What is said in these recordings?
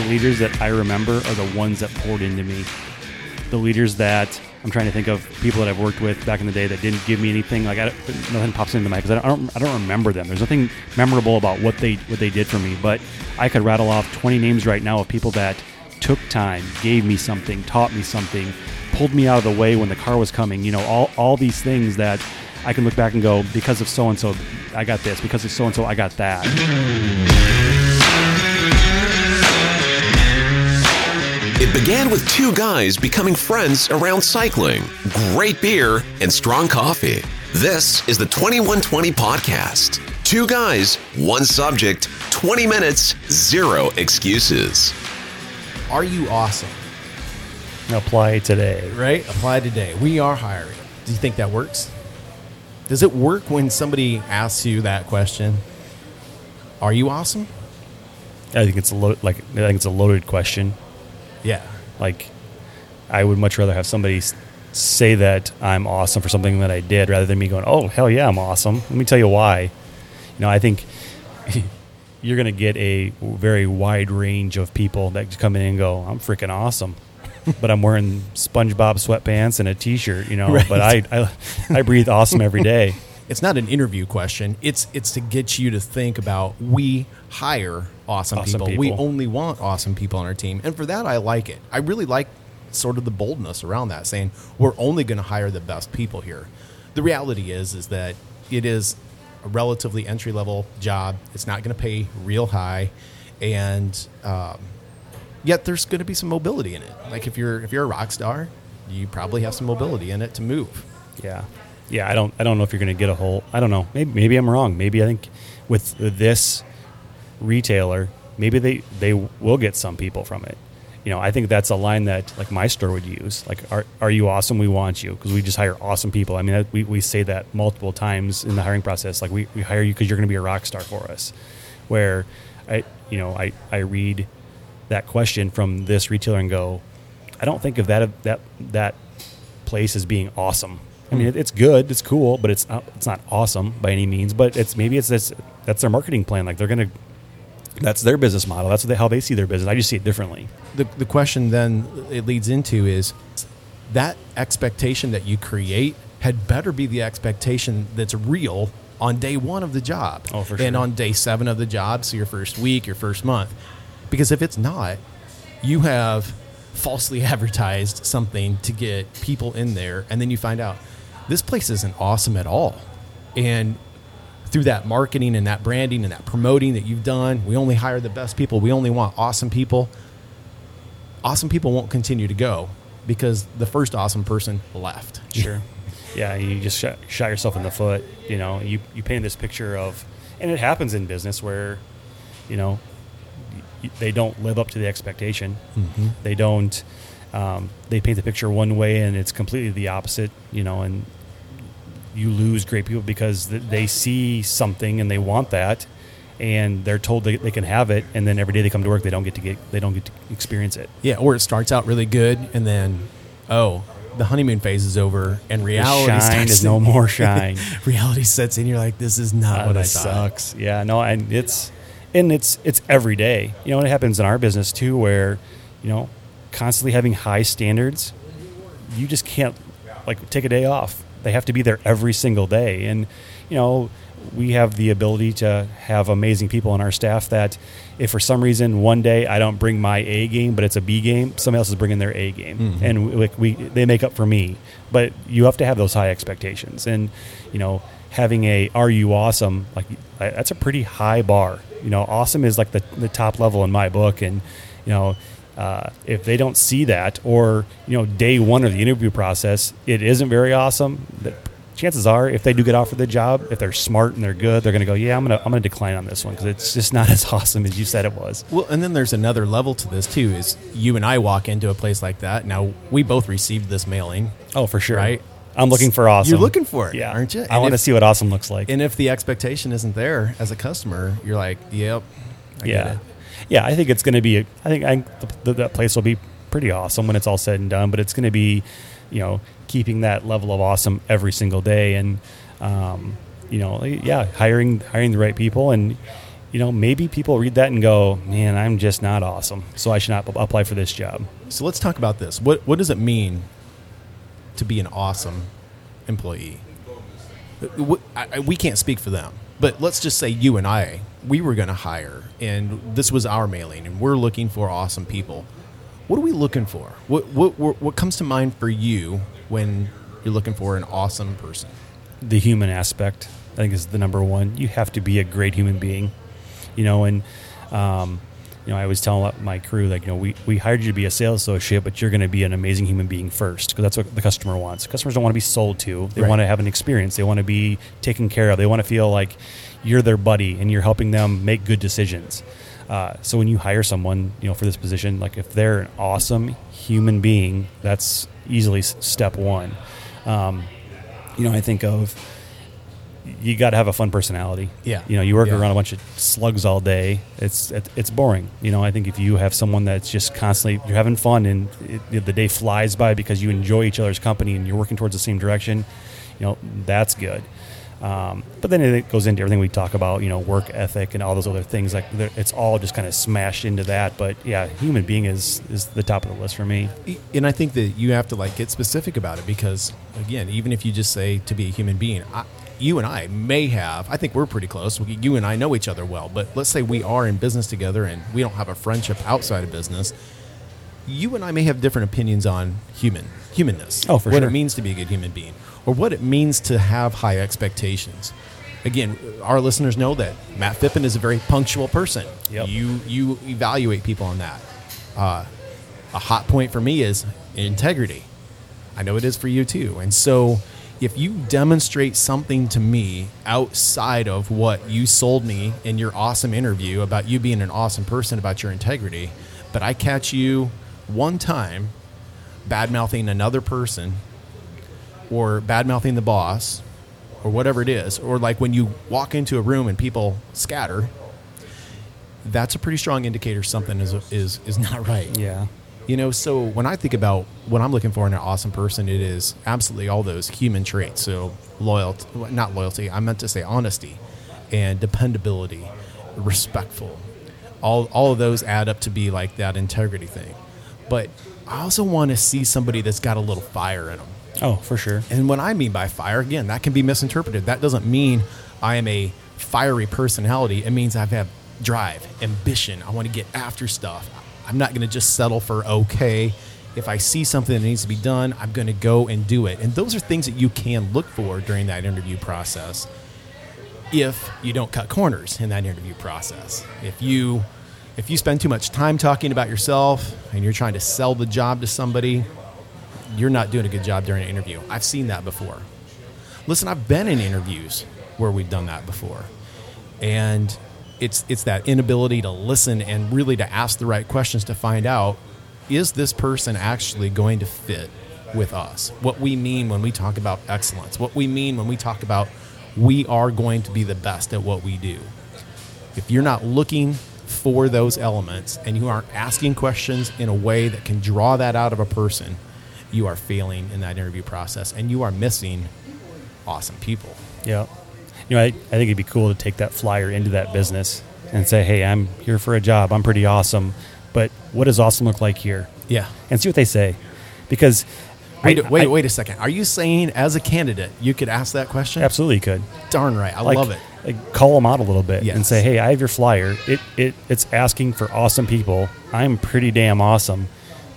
the leaders that I remember are the ones that poured into me. The leaders that I'm trying to think of people that I've worked with back in the day that didn't give me anything. Like I, nothing pops into my because I don't, I don't remember them. There's nothing memorable about what they what they did for me. But I could rattle off 20 names right now of people that took time, gave me something, taught me something, pulled me out of the way when the car was coming. You know, all all these things that I can look back and go because of so and so I got this. Because of so and so I got that. It began with two guys becoming friends around cycling, great beer, and strong coffee. This is the 2120 podcast. Two guys, one subject, 20 minutes, zero excuses. Are you awesome? Apply today. Right? Apply today. We are hiring. Do you think that works? Does it work when somebody asks you that question? Are you awesome? I think it's a lo- like I think it's a loaded question. Yeah. Like, I would much rather have somebody say that I'm awesome for something that I did rather than me going, "Oh hell yeah, I'm awesome." Let me tell you why. You know, I think you're going to get a very wide range of people that come in and go, "I'm freaking awesome." but I'm wearing SpongeBob sweatpants and a T-shirt, you know. Right. But I, I, I breathe awesome every day. It's not an interview question. It's it's to get you to think about we hire awesome, Awesome people. We only want awesome people on our team. And for that I like it. I really like sort of the boldness around that saying we're only going to hire the best people here. The reality is is that it is a relatively entry level job. It's not going to pay real high and um, yet there's going to be some mobility in it. Like if you're if you're a rock star, you probably have some mobility in it to move. Yeah, yeah. I don't. I don't know if you're going to get a whole. I don't know. Maybe. Maybe I'm wrong. Maybe I think with this retailer, maybe they they will get some people from it. You know, I think that's a line that like my store would use. Like, are are you awesome? We want you because we just hire awesome people. I mean, we we say that multiple times in the hiring process. Like, we, we hire you because you're going to be a rock star for us. Where I you know I I read that question from this retailer and go, I don't think of that that that place as being awesome. I mean, it, it's good, it's cool, but it's not it's not awesome by any means. But it's maybe it's this that's their marketing plan. Like they're gonna that's their business model. That's they, how they see their business. I just see it differently. the, the question then it leads into is that expectation that you create had better be the expectation that's real on day one of the job Oh, for and on day seven of the job so your first week your first month because if it's not you have falsely advertised something to get people in there and then you find out this place isn't awesome at all and through that marketing and that branding and that promoting that you've done we only hire the best people we only want awesome people awesome people won't continue to go because the first awesome person left. Sure. yeah, you just shot, shot yourself in the foot. You know, you you painted this picture of, and it happens in business where, you know, they don't live up to the expectation. Mm-hmm. They don't. Um, they paint the picture one way, and it's completely the opposite. You know, and you lose great people because th- they see something and they want that, and they're told they, they can have it, and then every day they come to work, they don't get to get they don't get to experience it. Yeah, or it starts out really good and then, oh, the honeymoon phase is over and reality is no more shine. reality sets in. You're like, this is not Ah, what I thought. sucks. Yeah, no, and it's and it's it's every day. You know, and it happens in our business too, where you know, constantly having high standards, you just can't like take a day off. They have to be there every single day, and you know, we have the ability to have amazing people on our staff that. If for some reason one day I don't bring my A game, but it's a B game, somebody else is bringing their A game, mm-hmm. and like we, they make up for me. But you have to have those high expectations, and you know, having a "Are you awesome?" like that's a pretty high bar. You know, awesome is like the the top level in my book, and you know, uh, if they don't see that, or you know, day one of the interview process, it isn't very awesome. Chances are, if they do get offered the job, if they're smart and they're good, they're going to go, "Yeah, I'm going to I'm going to decline on this one because it's just not as awesome as you said it was." Well, and then there's another level to this too. Is you and I walk into a place like that. Now we both received this mailing, Oh, for sure. Right. I'm looking for awesome. You're looking for it, yeah, aren't you? I want to see what awesome looks like. and if the expectation isn't there as a customer, you're like, yep, I get yeah, it. Yeah. I think it's going to be. I think I, the, that place will be pretty awesome when it's all said and done. But it's going to be, you know, keeping that level of awesome every single day, and um, you know, yeah, hiring hiring the right people, and you know, maybe people read that and go, man, I'm just not awesome. So I should not apply for this job. So let's talk about this. What what does it mean to be an awesome employee? Uh, We can't speak for them, but let's just say you and I, we were going to hire, and this was our mailing, and we're looking for awesome people. What are we looking for? What what what what comes to mind for you when you're looking for an awesome person? the human aspect i think is the number one you have to be a great human being you know and um, you know i always tell my crew like you know we, we hired you to be a sales associate but you're going to be an amazing human being first because that's what the customer wants. Customers don't want to be sold to. They Right. want to have an experience. They want to be taken care of. They want to feel like you're their buddy and you're helping them make good decisions. Uh, so when you hire someone you know for this position like if they're an awesome human being that's easily step one. Um, you know, I think of you got to have a fun personality. Yeah. You know, you work Yeah. around a bunch of slugs all day. It's it, it's boring. You know, I think if you have someone that's just constantly you're having fun and it, the day flies by because you enjoy each other's company and you're working towards the same direction, you know, that's good. Um, but then it goes into everything we talk about, you know, work ethic and all those other things. Like it's all just kind of smashed into that. But yeah, human being is is the top of the list for me. and I think that you have to like get specific about it because again, even if you just say to be a human being, I, you and I may have. I think we're pretty close. We, you and I know each other well, but let's say we are in business together and we don't have a friendship outside of business. You and I may have different opinions on human humanness. Oh, for what sure. it means to be a good human being, or what it means to have high expectations. Again, our listeners know that Matt Fippen is a very punctual person. Yep. You you evaluate people on that. Uh, a hot point for me is integrity. I know it is for you too. And so if you demonstrate something to me outside of what you sold me in your awesome interview about you being an awesome person about your integrity, but I catch you one time bad mouthing another person or bad mouthing the boss or whatever it is, or like when you walk into a room and people scatter, that's a pretty strong indicator something is is is not right. Yeah. You know, so when I think about what I'm looking for in an awesome person, it is absolutely all those human traits. So loyalty, not loyalty, I meant to say honesty and dependability, respectful. All, all of those add up to be like that integrity thing. But I also want to see somebody that's got a little fire in them. Oh, for sure. And what I mean by fire, again, that can be misinterpreted. That doesn't mean I am a fiery personality. It means I have drive, ambition. I want to get after stuff. I'm not going to just settle for okay. If I see something that needs to be done, I'm going to go and do it. And those are things that you can look for during that interview process if you don't cut corners in that interview process. If you if you spend too much time talking about yourself and you're trying to sell the job to somebody, you're not doing a good job during an interview. I've seen that before. Listen, I've been in interviews where we've done that before. And it's it's that inability to listen and really to ask the right questions to find out is this person actually going to fit with us? What we mean when we talk about excellence, what we mean when we talk about we are going to be the best at what we do. If you're not looking for those elements and you aren't asking questions in a way that can draw that out of a person, you are failing in that interview process and you are missing awesome people. Yeah. You know, I, I think it'd be cool to take that flyer into that business and say, hey, I'm here for a job. I'm pretty awesome. But what does awesome look like here? Yeah. And see what they say. Because Wait, I- wait, I- wait a second. Are you saying as a candidate you could ask that question? Absolutely could. Darn right. I Like, love it. Like call them out a little bit and say, hey, I have your flyer. It, it It's asking for awesome people. I'm pretty damn awesome.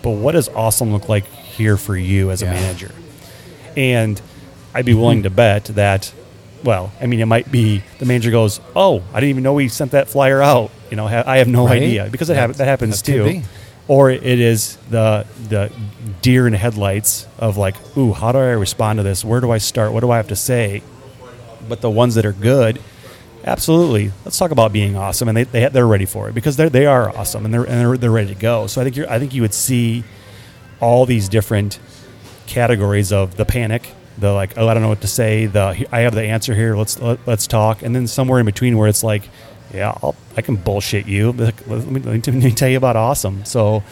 But what does awesome look like here for you as a manager? And I'd be willing to bet that, well, I mean, it might be the manager goes, "Oh, I didn't even know we sent that flyer out." You know, ha- I have no Right. idea because it That- hap- that happens that too. be. Or it is the the deer in headlights of like, "Ooh, how do I respond to this? Where do I start? What do I have to say?" But the ones that are good, absolutely. Let's talk about being awesome, and they, they they're ready for it because they they are awesome and they're and they're, they're ready to go. So I think you're I think you would see all these different categories of the panic, the like, oh, I don't know what to say. The I have the answer here. Let's let, let's talk, and then somewhere in between where it's like, yeah, I'll, I can bullshit you. Let me, let me tell you about awesome. So,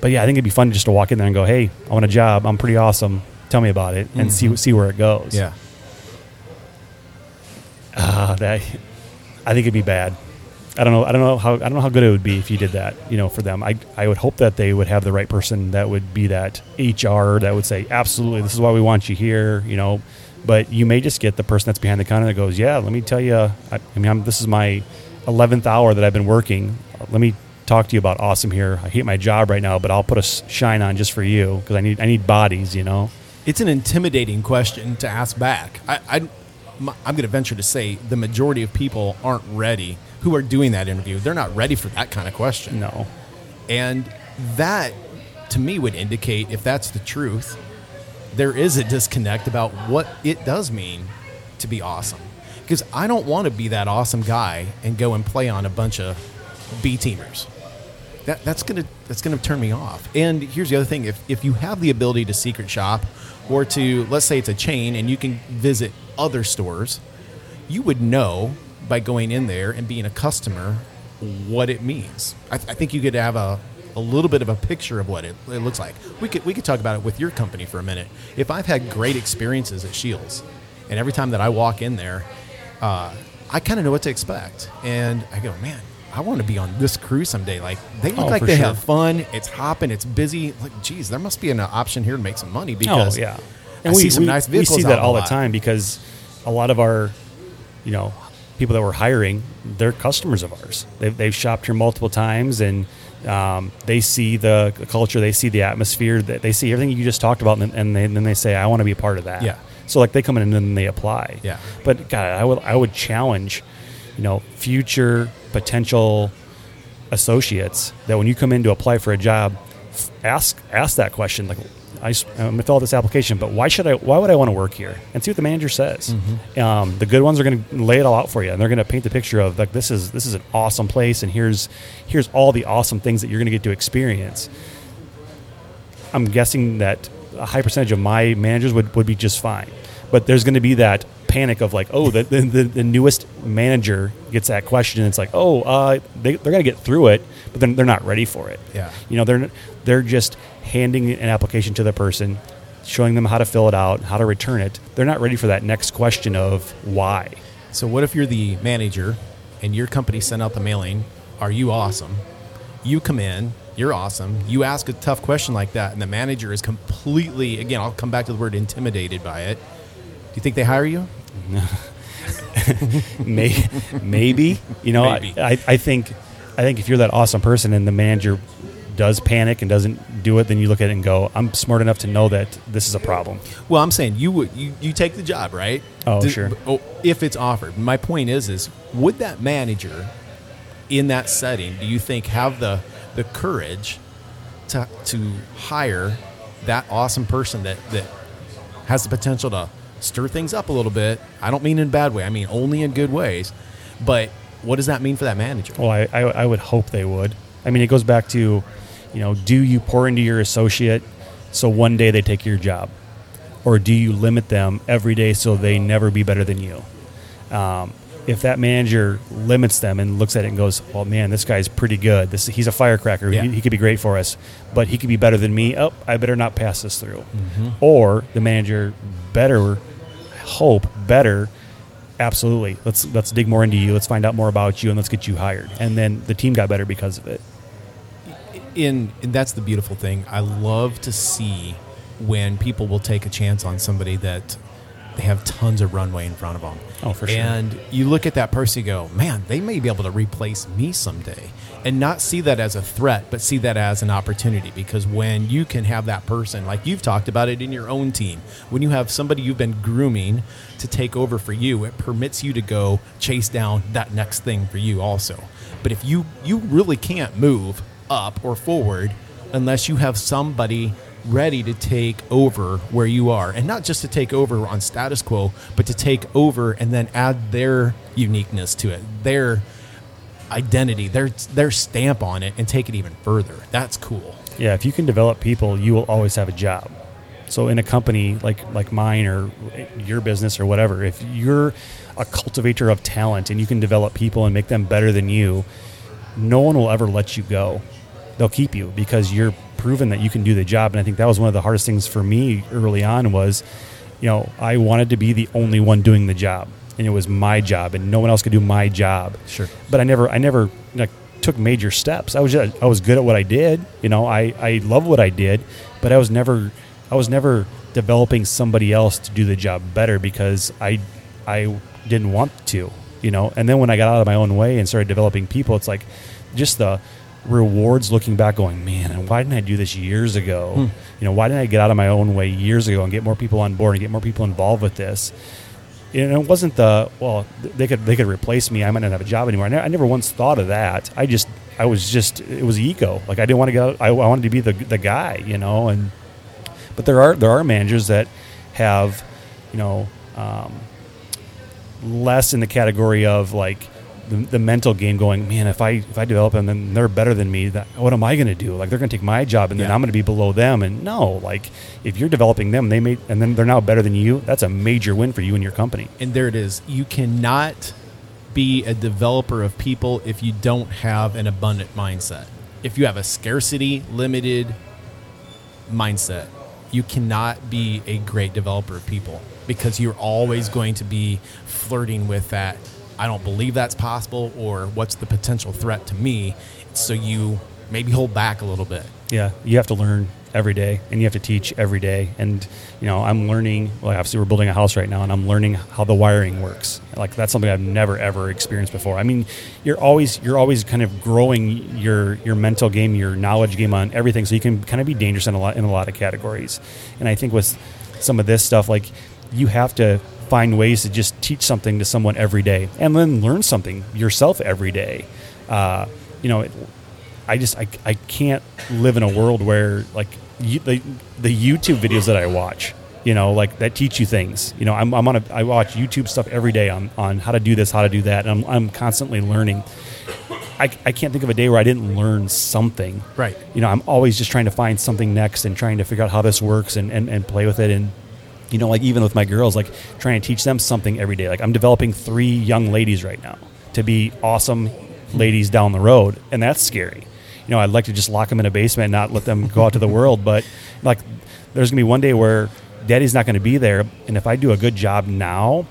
but yeah, I think it'd be fun just to walk in there and go, hey, I want a job. I'm pretty awesome. Tell me about it and see see where it goes. Yeah. Uh, that I think it'd be bad. I don't know. I don't know how I don't know how good it would be if you did that. You know, for them, I I would hope that they would have the right person that would be that HR that would say, absolutely, this is why we want you here. You know, but you may just get the person that's behind the counter that goes, yeah, let me tell you. I, I mean, I'm, this is my eleventh hour that I've been working. Let me talk to you about awesome here. I hate my job right now, but I'll put a shine on just for you because I need I need bodies. You know. It's an intimidating question to ask back. I. I'm going to venture to say the majority of people aren't ready who are doing that interview. They're not ready for that kind of question. No. And that, to me, would indicate if that's the truth, there is a disconnect about what it does mean to be awesome. Because I don't want to be that awesome guy and go and play on a bunch of B teamers. That, that's gonna that's gonna turn me off. And here's the other thing: if if you have the ability to secret shop, or to let's say it's a chain and you can visit other stores, you would know by going in there and being a customer what it means. I, I think you could have a, a little bit of a picture of what it, it looks like. We could we could talk about it with your company for a minute. If I've had great experiences at Shields, and every time that I walk in there, uh, I kind of know what to expect, and I go, man. I want to be on this crew someday. Like they look Oh, like they sure. have fun. It's hopping. It's busy. Like, geez, there must be an option here to make some money because oh yeah, I see some nice vehicles. we see that all the time because a lot of our, you know, people that we're hiring, they're customers of ours. They've, they've shopped here multiple times and. Um, they see the culture, they see the atmosphere, that they see everything you just talked about, and, and, they, and then they say, "I want to be a part of that." Yeah. So like they come in and then they apply. Yeah. But God, I would I would challenge, you know, future potential associates that when you come in to apply for a job, ask ask that question like I, am going to fill out this application, but why should I? Why would I want to work here? And see what the manager says. Um, the good ones are going to lay it all out for you, and they're going to paint the picture of like this is this is an awesome place, and here's here's all the awesome things that you're going to get to experience. I'm guessing that a high percentage of my managers would, would be just fine. But there's going to be that panic of like, oh, the, the, the, the newest manager gets that question, and it's like, oh, uh, they, they're going to get through it, but then they're not ready for it. Yeah. You know, they're, they're just handing an application to the person, showing them how to fill it out, how to return it. They're not ready for that next question of why. So what if you're the manager and your company sent out the mailing, are you awesome? You come in, you're awesome. You ask a tough question like that and the manager is completely again, I'll come back to the word intimidated by it. Do you think they hire you? May, maybe you know Maybe. I, I think I think if you're that awesome person and the manager does panic and doesn't do it, then you look at it and go, I'm smart enough to know that this is a problem. Well, I'm saying you would you, you take the job, right? Oh, sure. Oh, if it's offered. My point is is would that manager in that setting, do you think have the the courage to to hire that awesome person that that has the potential to stir things up a little bit? I don't mean in a bad way. I mean only in good ways. But what does that mean for that manager? Well, I, I, I would hope they would. I mean, it goes back to, you know, do you pour into your associate so one day they take your job? Or do you limit them every day so they never be better than you? Um, if that manager limits them and looks at it and goes, "Well, man, this guy's pretty good. This he's a firecracker. Yeah. He, he could be great for us, but he could be better than me. Oh, I better not pass this through." Or the manager better hope better absolutely let's let's dig more into you let's find out more about you and let's get you hired and then the team got better because of it in and that's the beautiful thing. I love to see when people will take a chance on somebody that they have tons of runway in front of them. Oh, for sure. And you look at that person, you go, man, they may be able to replace me someday, and not see that as a threat, but see that as an opportunity. Because when you can have that person, like you've talked about it in your own team, when you have somebody you've been grooming to take over for you, it permits you to go chase down that next thing for you also. But if you you really can't move up or forward unless you have somebody ready to take over where you are. And not just to take over on status quo but to take over and then add their uniqueness to it their identity their their stamp on it and take it even further. That's cool. Yeah if you can develop people you will always have a job. So in a company like like mine or your business or whatever if you're a cultivator of talent and you can develop people and make them better than you no one will ever let you go they'll keep you because you're proven that you can do the job and i think that was one of the hardest things for me early on was you know i wanted to be the only one doing the job and it was my job, and no one else could do my job. Sure. But I never, I never like took major steps. I was just, I was good at what I did. You know, I I love what I did, but I was never, I was never developing somebody else to do the job better because I I didn't want to. You know, and then when I got out of my own way and started developing people, it's like just the rewards looking back going man and why didn't i do this years ago? Hmm. you know why didn't i get out of my own way years ago and get more people on board and get more people involved with this? And it wasn't the well they could they could replace me. I might not have a job anymore. I never once thought of that. I just i was just it was ego. Like i didn't want to go I, I wanted to be the, the guy you know and but there are there are managers that have you know um, less in the category of like the, the mental game going man if i if i develop them then they're better than me that what am i going to do like they're going to take my job and then i'm going to be below them and no like if you're developing them they may and then they're now better than you that's a major win for you and your company And there it is. You cannot be a developer of people if you don't have an abundant mindset. If you have a scarcity limited mindset, you cannot be a great developer of people because you're always going to be flirting with that. I don't believe that's possible, or what's the potential threat to me? So you maybe hold back a little bit. Yeah, you have to learn every day, and you have to teach every day. And you know, I'm learning. Well, obviously, we're building a house right now, and I'm learning how the wiring works. Like that's something I've never ever experienced before. I mean, you're always you're always kind of growing your your mental game, your knowledge game on everything, so you can kind of be dangerous in a lot in a lot of categories. And I think with some of this stuff, like you have to find ways to just teach something to someone every day, and then learn something yourself every day. Uh, you know, I just I, I can't live in a world where like you, the the YouTube videos that I watch, you know, like that teach you things. You know, I'm, I'm on a I watch YouTube stuff every day on on how to do this, how to do that, and I'm I'm constantly learning. I, I can't think of a day where I didn't learn something. Right. You know, I'm always just trying to find something next and trying to figure out how this works and, and, and play with it. And, you know, like even with my girls, like trying to teach them something every day. Like I'm developing three young ladies right now to be awesome ladies down the road. And that's scary. You know, I'd like to just lock them in a basement and not let them go out to the world. But like, there's to be one day where daddy's not to be there. And if I do a good job now,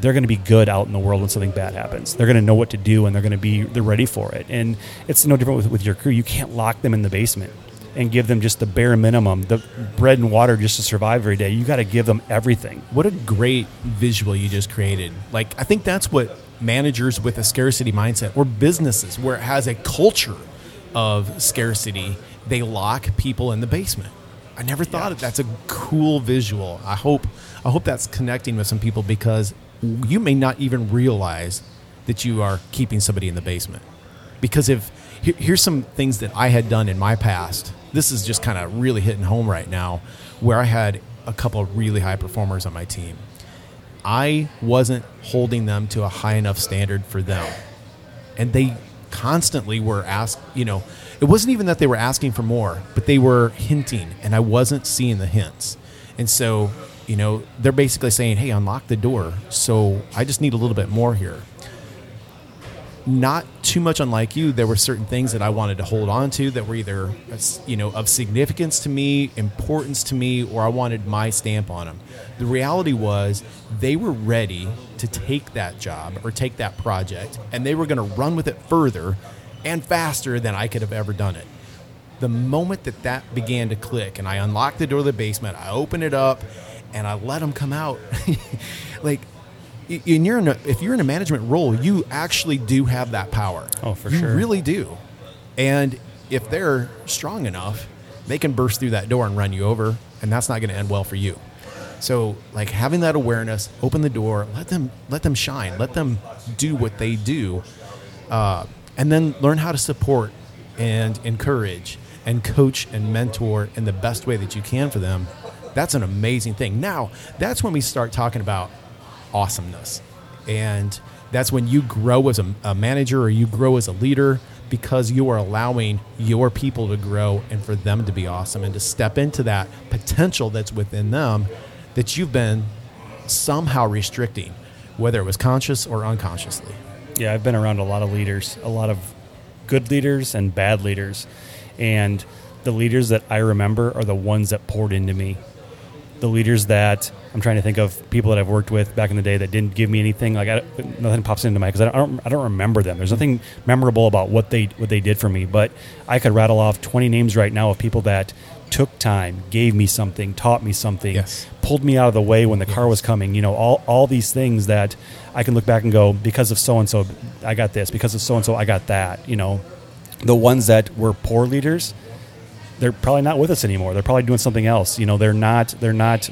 they're to be good out in the world when something bad happens. They're to know what to do and they're to be they're ready for it. And it's no different with, with your crew. You can't lock them in the basement and give them just the bare minimum, the bread and water just to survive every day. You got to give them everything. What a great visual you just created. Like, I think that's what managers with a scarcity mindset or businesses where it has a culture of scarcity, they lock people in the basement. I never thought Yeah. it. That's a cool visual. I hope I hope that's connecting with some people because you may not even realize that you are keeping somebody in the basement. Because if here, here's some things that I had done in my past. This is just kind of really hitting home right now, where I had a couple of really high performers on my team. I wasn't holding them to a high enough standard for them. And they constantly were asked, you know, it wasn't even that they were asking for more, but they were hinting, and I wasn't seeing the hints. And so, you know, they're basically saying, hey, unlock the door. So I just need a little bit more here. Not too much unlike you, there were certain things that I wanted to hold on to that were either, you know, of significance to me, importance to me, or I wanted my stamp on them. The reality was they were ready to take that job or take that project, and they were going to run with it further and faster than I could have ever done it the moment that that began to click and I unlocked the door of the basement, I opened it up and I let them come out. like, and you're in a, if you're in a management role, you actually do have that power. Oh, for you sure. You really do. And if they're strong enough, they can burst through that door and run you over, and that's not going to end well for you. So, like having that awareness, open the door, let them let them shine, let them do what they do, uh, and then learn how to support and encourage and coach and mentor in the best way that you can for them. That's an amazing thing. Now, that's when we start talking about awesomeness. And that's when you grow as a, a manager or you grow as a leader because you are allowing your people to grow and for them to be awesome and to step into that potential that's within them that you've been somehow restricting, whether it was conscious or unconsciously. Yeah, I've been around a lot of leaders, a lot of good leaders and bad leaders. And the leaders that I remember are the ones that poured into me. The leaders that I'm trying to think of people that I've worked with back in the day that didn't give me anything. Like I, nothing pops into my because I don't I don't remember them. There's nothing memorable about what they what they did for me. But I could rattle off 20 names right now of people that took time, gave me something, taught me something, Yes. pulled me out of the way when the car was coming. You know, all all these things that I can look back and go because of so and so I got this. Because of so and so I got that. You know, the ones that were poor leaders they're probably not with us anymore. They're probably doing something else. You know, they're not they're not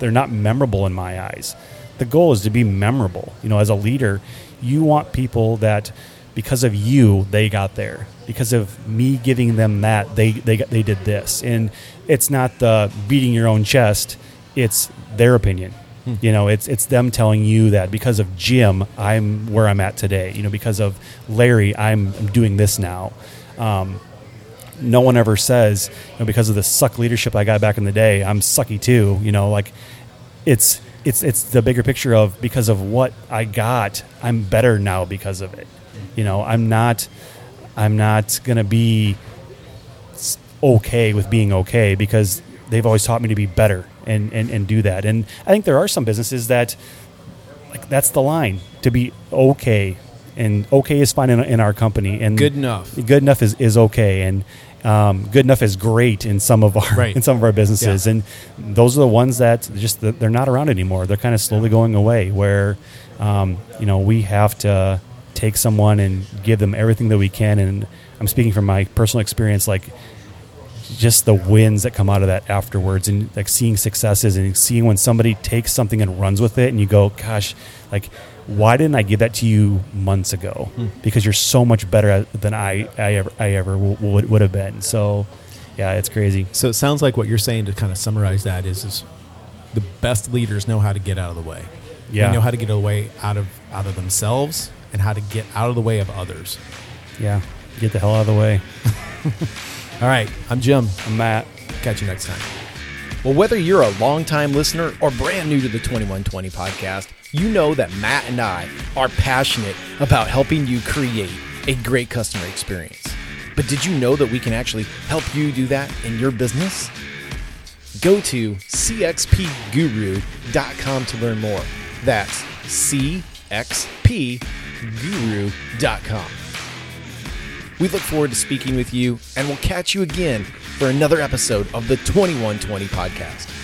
they're not memorable in my eyes. The goal is to be memorable. You know, as a leader, you want people that because of you they got there. Because of me giving them that, they they they did this. And it's not the beating your own chest, it's their opinion. You know, it's it's them telling you that because of Jim, I'm where I'm at today. You know, because of Larry, I'm, I'm doing this now. Um, no one ever says, you know, because of the suck leadership I got back in the day, I'm sucky too. You know, like it's it's it's the bigger picture of because of what I got, I'm better now because of it. You know, I'm not I'm not gonna be okay with being okay because they've always taught me to be better and, and, and do that. And I think there are some businesses that like that's the line to be okay and okay is fine in, in our company and Good enough. good enough is, is okay and um, good enough is great in some of our Right. in some of our businesses Yeah. and those are the ones that just they're not around anymore they're kind of slowly going away where um, you know we have to take someone and give them everything that we can and I'm speaking from my personal experience like just the wins that come out of that afterwards and like seeing successes and seeing when somebody takes something and runs with it and you go gosh like why didn't I give that to you months ago hmm. because you're so much better at, than I, I ever I ever w- would, would have been so yeah it's crazy So it sounds like what you're saying to kind of summarize that is, is the best leaders know how to get out of the way. Yeah. They know how to get away out of out of themselves and how to get out of the way of others. yeah get the hell out of the way All right, I'm Jim. I'm Matt Catch you next time. Well, whether you're a longtime listener or brand new to the 2120 podcast, you know that Matt and I are passionate about helping you create a great customer experience. But did you know that we can actually help you do that in your business? Go to cxpguru.com to learn more. That's cxpguru.com. We look forward to speaking with you, and we'll catch you again for another episode of the 2120 podcast.